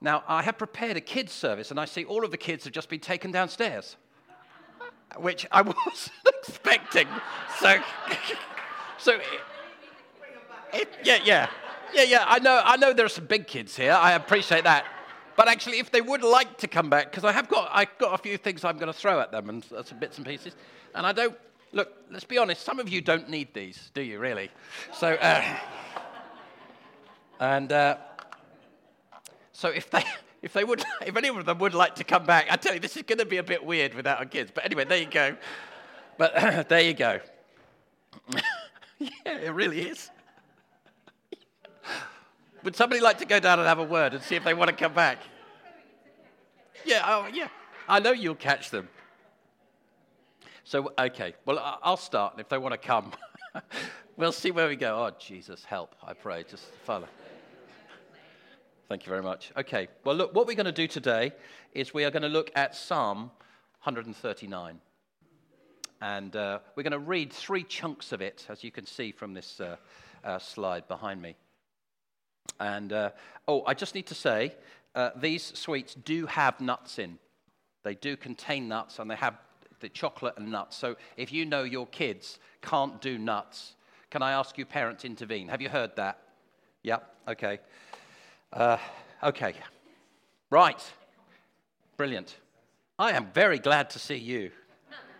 Now, I have prepared a kids' service, and I see all of the kids have just been taken downstairs, which I wasn't expecting. So, so it, yeah, yeah, yeah, yeah. I know, I know there are some big kids here. I appreciate that. But actually, if they would like to come back, because I have got, I've got a few things I'm going to throw at them and some bits and pieces, and I don't. Look, let's be honest. Some of you don't need these, do you? Really? So, uh, and. Uh, so if they, if they would, if any of them would like to come back, I tell you, this is going to be a bit weird without our kids. But anyway, there you go. But there you go. yeah, it really is. Would somebody like to go down and have a word and see if they want to come back? Yeah, oh, yeah. I know you'll catch them. So, okay. Well, I'll start. If they want to come, we'll see where we go. Oh, Jesus, help, I pray. Just follow. Thank you very much. Okay, well, look, what we're going to do today is we are going to look at Psalm 139. And uh, we're going to read three chunks of it, as you can see from this uh, uh, slide behind me. And, uh, oh, I just need to say, uh, these sweets do have nuts in. They do contain nuts, and they have the chocolate and nuts. So if you know your kids can't do nuts, can I ask you, parents, intervene? Have you heard that? Yep, okay. Uh, okay. Right. Brilliant. I am very glad to see you.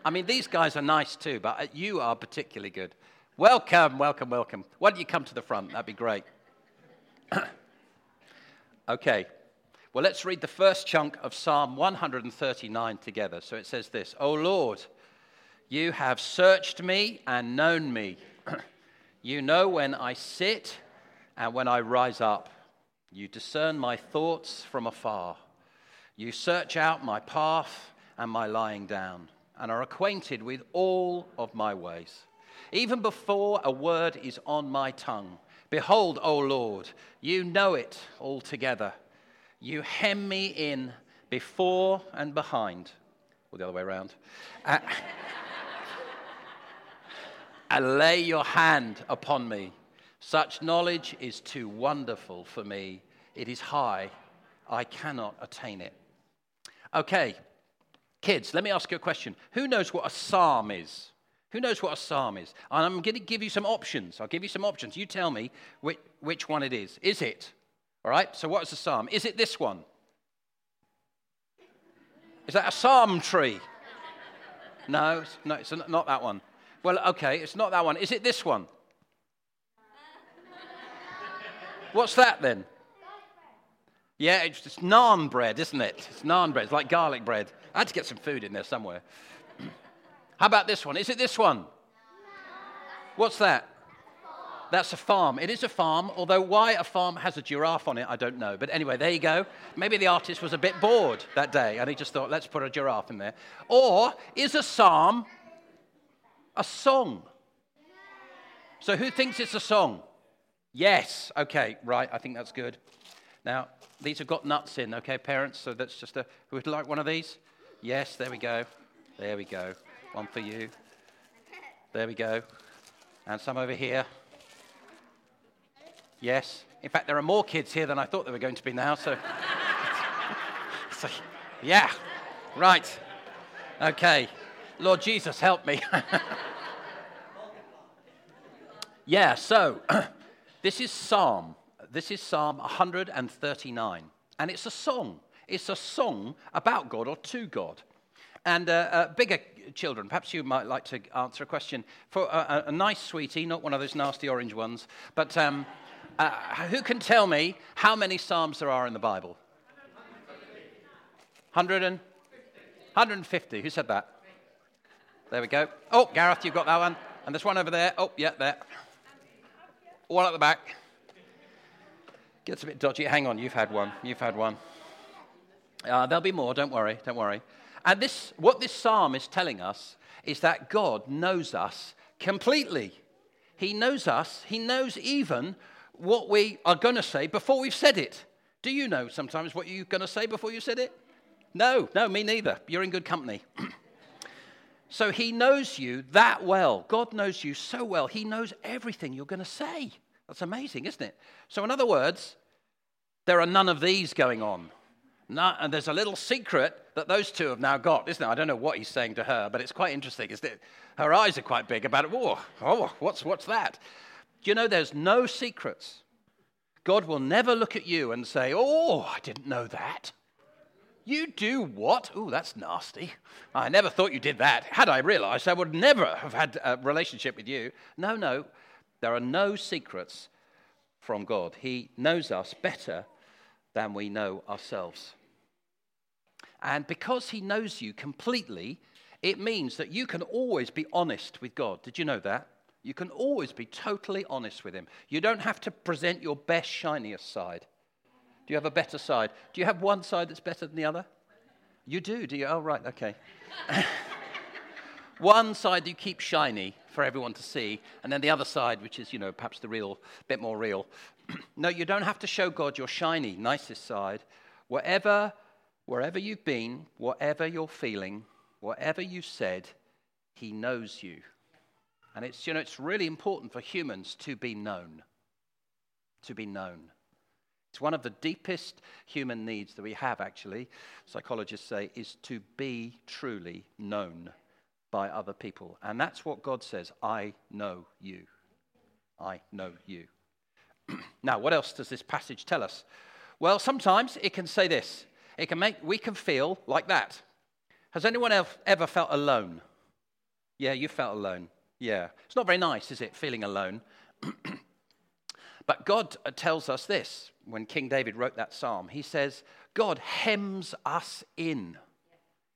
I mean, these guys are nice too, but uh, you are particularly good. Welcome, welcome, welcome. Why don't you come to the front? That'd be great. okay. Well, let's read the first chunk of Psalm 139 together. So it says this O Lord, you have searched me and known me. you know when I sit and when I rise up. You discern my thoughts from afar. You search out my path and my lying down, and are acquainted with all of my ways. Even before a word is on my tongue, behold, O Lord, you know it altogether. You hem me in before and behind, or the other way around. And lay your hand upon me. Such knowledge is too wonderful for me. It is high. I cannot attain it. Okay, kids, let me ask you a question. Who knows what a psalm is? Who knows what a psalm is? And I'm going to give you some options. I'll give you some options. You tell me which, which one it is. Is it? All right, so what is a psalm? Is it this one? Is that a psalm tree? No, no, it's not that one. Well, okay, it's not that one. Is it this one? What's that then? Yeah, it's just naan bread, isn't it? It's naan bread. It's like garlic bread. I had to get some food in there somewhere. How about this one? Is it this one? What's that? That's a farm. It is a farm, although why a farm has a giraffe on it, I don't know. But anyway, there you go. Maybe the artist was a bit bored that day and he just thought, let's put a giraffe in there. Or is a psalm a song? So who thinks it's a song? Yes. Okay, right. I think that's good. Now, these have got nuts in, okay, parents? So that's just a. Who would like one of these? Yes, there we go. There we go. One for you. There we go. And some over here. Yes. In fact, there are more kids here than I thought there were going to be now, so. so yeah. Right. Okay. Lord Jesus, help me. yeah, so This is Psalm. This is Psalm 139. And it's a song. It's a song about God or to God. And uh, uh, bigger children, perhaps you might like to answer a question. For a, a nice sweetie, not one of those nasty orange ones, but um, uh, who can tell me how many Psalms there are in the Bible? 100 and, 150. Who said that? There we go. Oh, Gareth, you've got that one. And there's one over there. Oh, yeah, there. One at the back. Gets a bit dodgy. Hang on, you've had one. You've had one. Uh, there'll be more, don't worry, don't worry. And this, what this psalm is telling us is that God knows us completely. He knows us, He knows even what we are going to say before we've said it. Do you know sometimes what you're going to say before you said it? No, no, me neither. You're in good company. So he knows you that well. God knows you so well. He knows everything you're going to say. That's amazing, isn't it? So, in other words, There are none of these going on. And there's a little secret that those two have now got, isn't it? I don't know what he's saying to her, but it's quite interesting. Is that her eyes are quite big about it. Oh, oh what's, what's that? Do you know there's no secrets? God will never look at you and say, Oh, I didn't know that. You do what? Oh, that's nasty. I never thought you did that. Had I realized, I would never have had a relationship with you. No, no. There are no secrets from God. He knows us better than we know ourselves. And because He knows you completely, it means that you can always be honest with God. Did you know that? You can always be totally honest with Him. You don't have to present your best, shiniest side. Do you have a better side? Do you have one side that's better than the other? You do, do you? Oh, right, okay. one side you keep shiny for everyone to see, and then the other side, which is, you know, perhaps the real, bit more real. no, you don't have to show God your shiny, nicest side. Wherever, wherever you've been, whatever you're feeling, whatever you said, He knows you. And it's, you know, it's really important for humans to be known. To be known. It's one of the deepest human needs that we have, actually, psychologists say, is to be truly known by other people. And that's what God says I know you. I know you. now, what else does this passage tell us? Well, sometimes it can say this. It can make we can feel like that. Has anyone else ever felt alone? Yeah, you felt alone. Yeah. It's not very nice, is it, feeling alone? but God uh, tells us this when King David wrote that psalm. He says, God hems us in.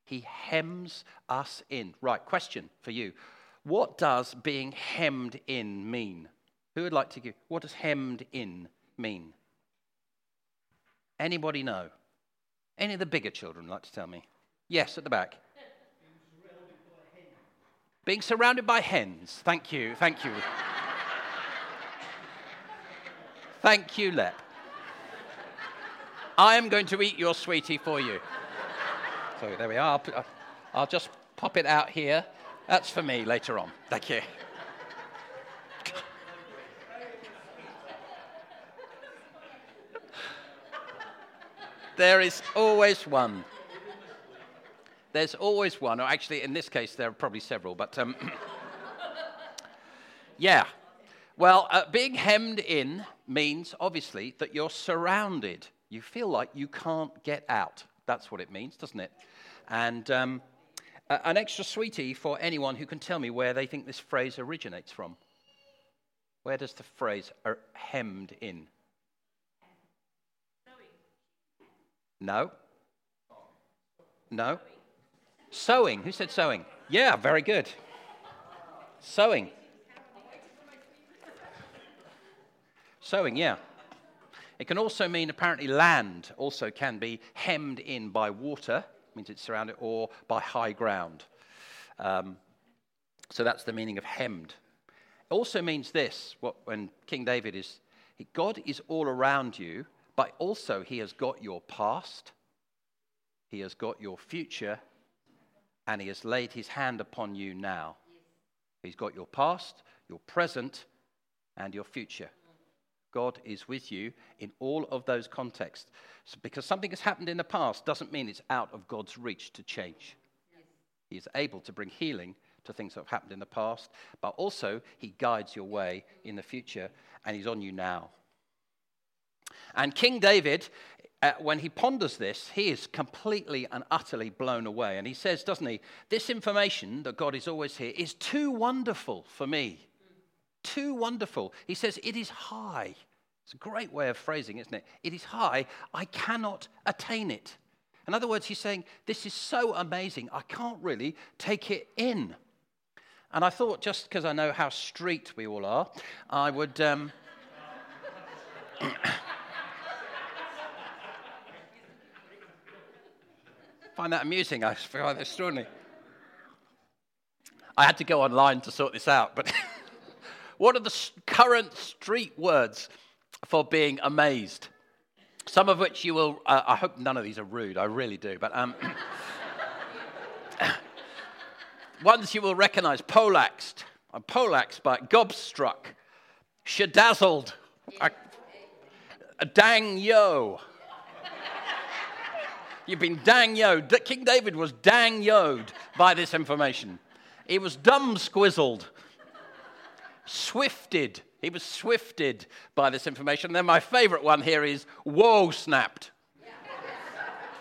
He hems us in. Right, question for you. What does being hemmed in mean? Who would like to give? What does hemmed in mean? Anybody know? Any of the bigger children like to tell me? Yes, at the back. Being surrounded by hens. Thank you, thank you. Thank you, Lep. I am going to eat your sweetie for you. So there we are. I'll, I'll just pop it out here. That's for me later on. Thank you. there is always one. There's always one, or actually, in this case, there are probably several, but um, yeah. Well, uh, being hemmed in means obviously that you're surrounded. You feel like you can't get out. That's what it means, doesn't it? And um, an extra sweetie for anyone who can tell me where they think this phrase originates from. Where does the phrase er, hemmed in? No. No. Sewing. Who said sewing? Yeah, very good. Sewing. Sewing, yeah. It can also mean apparently land also can be hemmed in by water means it's surrounded, or by high ground. Um, so that's the meaning of hemmed. It also means this what, when King David is, God is all around you, but also he has got your past, he has got your future, and he has laid his hand upon you now. He's got your past, your present, and your future. God is with you in all of those contexts. So because something has happened in the past doesn't mean it's out of God's reach to change. He is able to bring healing to things that have happened in the past, but also He guides your way in the future, and He's on you now. And King David, uh, when he ponders this, he is completely and utterly blown away. And he says, doesn't he, this information that God is always here is too wonderful for me too wonderful. He says, It is high. It's a great way of phrasing, isn't it? It is high. I cannot attain it. In other words, he's saying, This is so amazing. I can't really take it in. And I thought, just because I know how street we all are, I would. Um, find that amusing. I find that extraordinary. I had to go online to sort this out, but. What are the current street words for being amazed? Some of which you will, uh, I hope none of these are rude, I really do, but um, ones you will recognize polaxed, I'm poleaxed by gobstruck, shadazzled. I, dang yo. You've been dang yo. King David was dang yoed by this information. He was dumb squizzled, swifted. He was swifted by this information. And then my favorite one here is whoa snapped.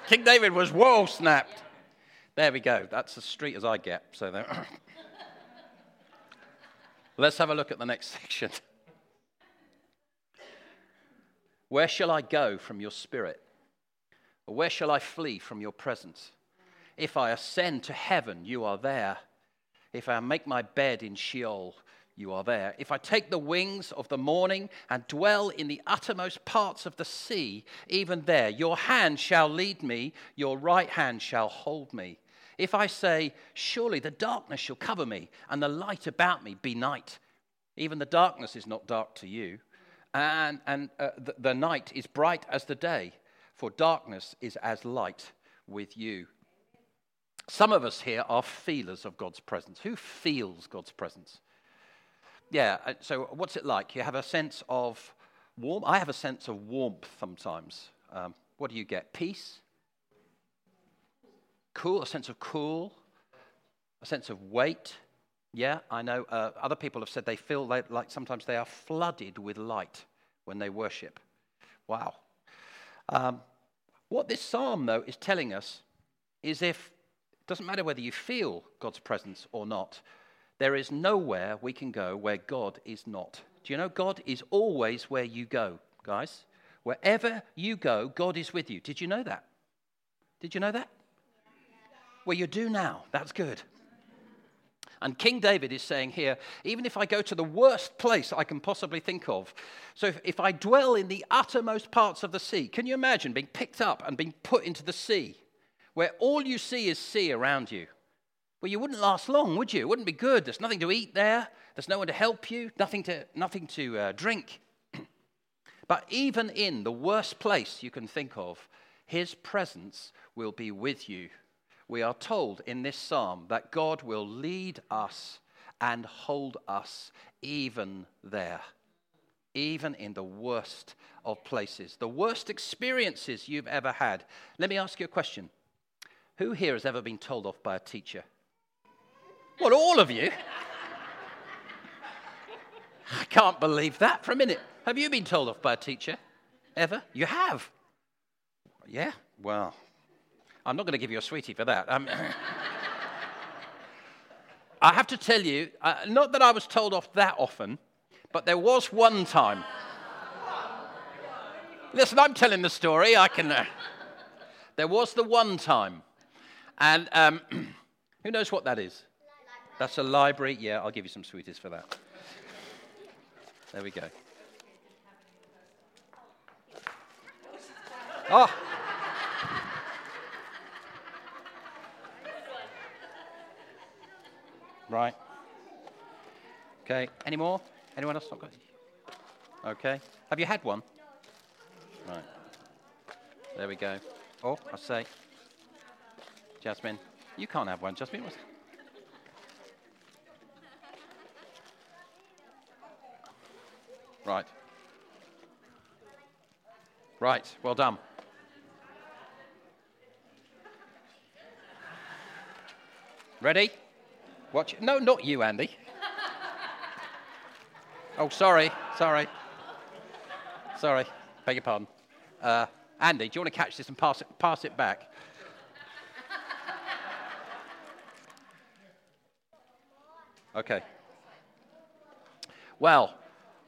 King David was whoa snapped. There we go. That's as street as I get. So there. Let's have a look at the next section. Where shall I go from your spirit? Or where shall I flee from your presence? If I ascend to heaven, you are there. If I make my bed in Sheol, you are there. If I take the wings of the morning and dwell in the uttermost parts of the sea, even there, your hand shall lead me, your right hand shall hold me. If I say, Surely the darkness shall cover me, and the light about me be night, even the darkness is not dark to you, and, and uh, the, the night is bright as the day for darkness is as light with you. Some of us here are feelers of God's presence. Who feels God's presence? Yeah, uh, so what's it like? You have a sense of warmth. I have a sense of warmth sometimes. Um, what do you get? Peace? Cool, a sense of cool, a sense of weight. Yeah, I know uh, other people have said they feel like, like sometimes they are flooded with light when they worship. Wow. Um, what this psalm, though, is telling us is if it doesn't matter whether you feel God's presence or not, there is nowhere we can go where God is not. Do you know God is always where you go, guys? Wherever you go, God is with you. Did you know that? Did you know that? Well, you do now. That's good. And King David is saying here, even if I go to the worst place I can possibly think of, so if, if, I dwell in the uttermost parts of the sea, can you imagine being picked up and being put into the sea, where all you see is sea around you? Well, you wouldn't last long, would you? It wouldn't be good. There's nothing to eat there, there's no one to help you, nothing to, nothing to uh, drink. but even in the worst place you can think of, his presence will be with you we are told in this psalm that God will lead us and hold us even there, even in the worst of places, the worst experiences you've ever had. Let me ask you a question Who here has ever been told off by a teacher? What, all of you? I can't believe that for a minute. Have you been told off by a teacher? Ever? You have? Yeah? Well, I'm not going to give you a sweetie for that. I have to tell you, uh, not that I was told off that often, but there was one time. Listen, I'm telling the story. I can. Uh, there was the one time. And um, who knows what that is? That's a library. Yeah, I'll give you some sweeties for that. There we go. Oh. Right. Okay. Any more? Anyone else not got? Okay. Have you had one? Right. There we go. Oh, I say. Jasmine, you can't have one. Jasmine, Right. Right. Well done. Ready? Watch. No, not you, Andy. oh, sorry, sorry, sorry. Beg your pardon. Uh, Andy, do you want to catch this and pass it, pass it back? Okay. Well,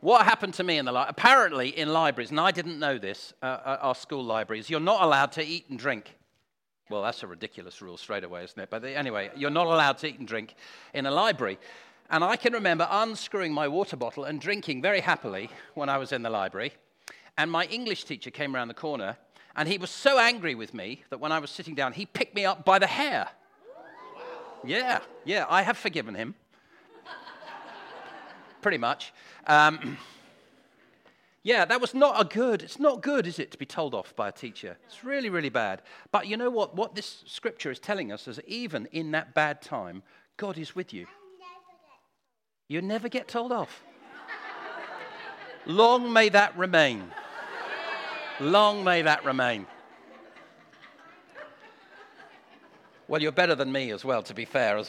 what happened to me in the library? Apparently, in libraries, and I didn't know this, uh, uh, our school libraries, you're not allowed to eat and drink well, that's a ridiculous rule straight away, isn't it? But anyway, you're not allowed to eat and drink in a library. And I can remember unscrewing my water bottle and drinking very happily when I was in the library. And my English teacher came around the corner, and he was so angry with me that when I was sitting down, he picked me up by the hair. Yeah, yeah, I have forgiven him. Pretty much. Um, yeah, that was not a good, it's not good, is it, to be told off by a teacher? It's really, really bad. But you know what? What this scripture is telling us is even in that bad time, God is with you. You never get told off. Long may that remain. Long may that remain. Well, you're better than me as well, to be fair.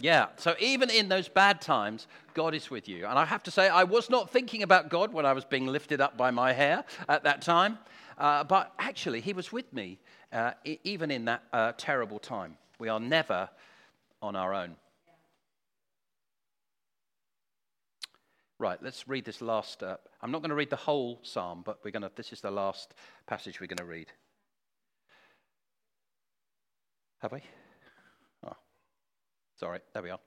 Yeah, so even in those bad times, God is with you. And I have to say, I was not thinking about God when I was being lifted up by my hair at that time, uh, but actually, He was with me uh, even in that uh, terrible time. We are never on our own. Right, let's read this last. Uh, I'm not going to read the whole psalm, but we're going to. This is the last passage we're going to read. Have we? Sorry. There we are.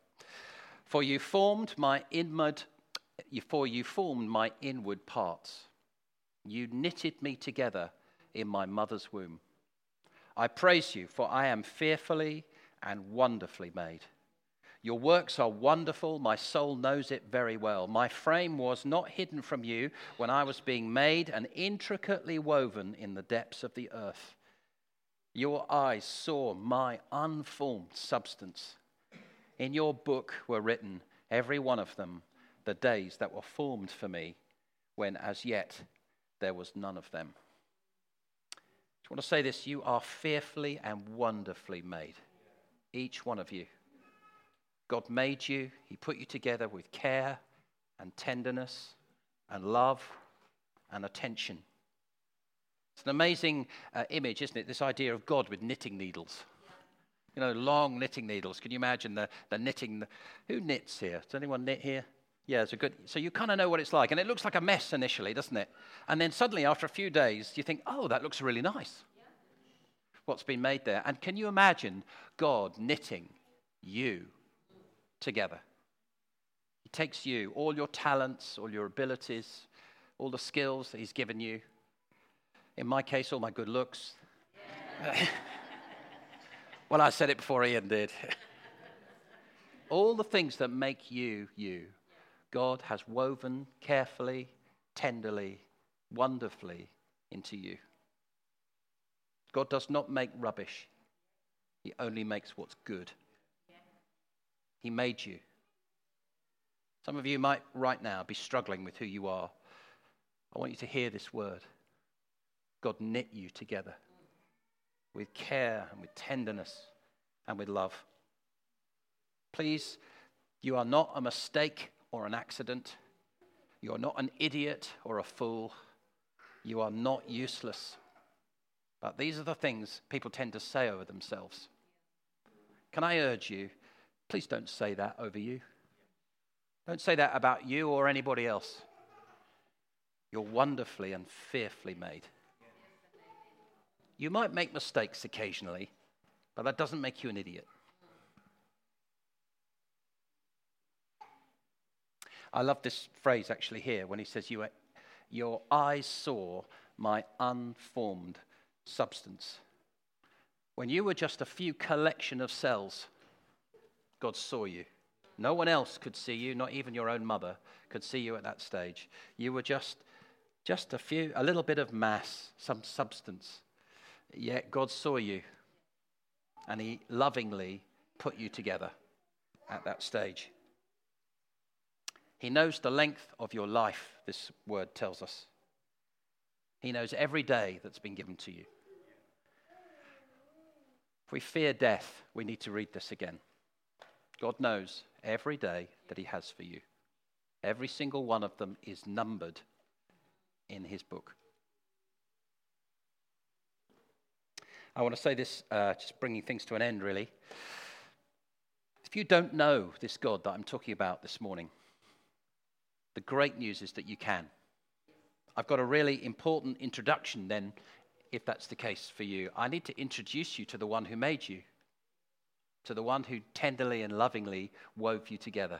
For you formed my inward, for you formed my inward parts. You knitted me together in my mother's womb. I praise you, for I am fearfully and wonderfully made. Your works are wonderful. My soul knows it very well. My frame was not hidden from you when I was being made and intricately woven in the depths of the earth. Your eyes saw my unformed substance. In your book were written, every one of them, the days that were formed for me, when as yet there was none of them. I want to say this you are fearfully and wonderfully made, each one of you. God made you, He put you together with care and tenderness and love and attention. It's an amazing uh, image, isn't it? This idea of God with knitting needles. You know, long knitting needles. Can you imagine the, the knitting? The, who knits here? Does anyone knit here? Yeah, it's a good. So you kind of know what it's like. And it looks like a mess initially, doesn't it? And then suddenly, after a few days, you think, oh, that looks really nice. What's been made there. And can you imagine God knitting you together? He takes you, all your talents, all your abilities, all the skills that He's given you, in my case, all my good looks. well, I said it before Ian did. all the things that make you you, God has woven carefully, tenderly, wonderfully into you. God does not make rubbish, He only makes what's good. He made you. Some of you might right now be struggling with who you are. I want you to hear this word. God knit you together with care and with tenderness and with love. Please, you are not a mistake or an accident. You are not an idiot or a fool. You are not useless. But these are the things people tend to say over themselves. Can I urge you, please don't say that over you. Don't say that about you or anybody else. You're wonderfully and fearfully made. You might make mistakes occasionally, but that doesn't make you an idiot. I love this phrase actually here when he says, you, Your eyes saw my unformed substance. When you were just a few collection of cells, God saw you. No one else could see you, not even your own mother could see you at that stage. You were just, just a few, a little bit of mass, some substance. Yet God saw you and He lovingly put you together at that stage. He knows the length of your life, this word tells us. He knows every day that's been given to you. If we fear death, we need to read this again. God knows every day that He has for you. Every single one of them is numbered in His book. I want to say this, uh, just bringing things to an end, really. If you don't know this God that I'm talking about this morning, the great news is that you can. I've got a really important introduction then, if that's the case for you. I need to introduce you to the one who made you, to the one who tenderly and lovingly wove you together.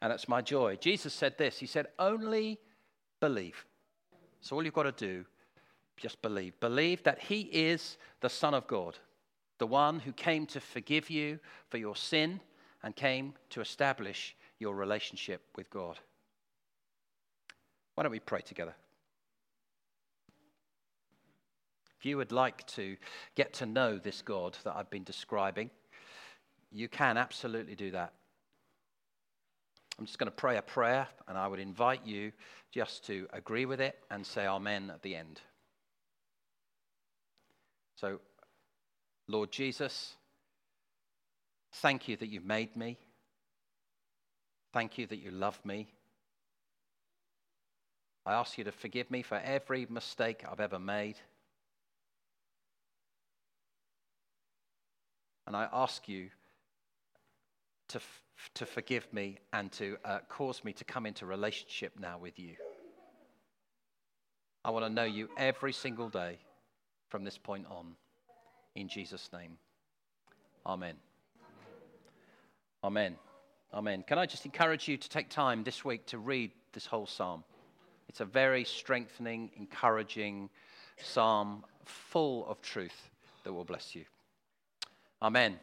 And that's my joy. Jesus said this He said, Only believe. So all you've got to do just believe. Believe that He is the Son of God, the one who came to forgive you for your sin and came to establish your relationship with God. Why don't we pray together? If you would like to get to know this God that I've been describing, you can absolutely do that. I'm just going to pray a prayer, and I would invite you just to agree with it and say Amen at the end. So, Lord Jesus, thank you that you've made me. Thank you that you love me. I ask you to forgive me for every mistake I've ever made. And I ask you to, f- to forgive me and to uh, cause me to come into relationship now with you. I want to know you every single day from this point on. In Jesus' name. Amen. Amen. Amen. Can I just encourage you to take time this week to read this whole psalm? It's a very strengthening, encouraging psalm full of truth that will bless you. Amen.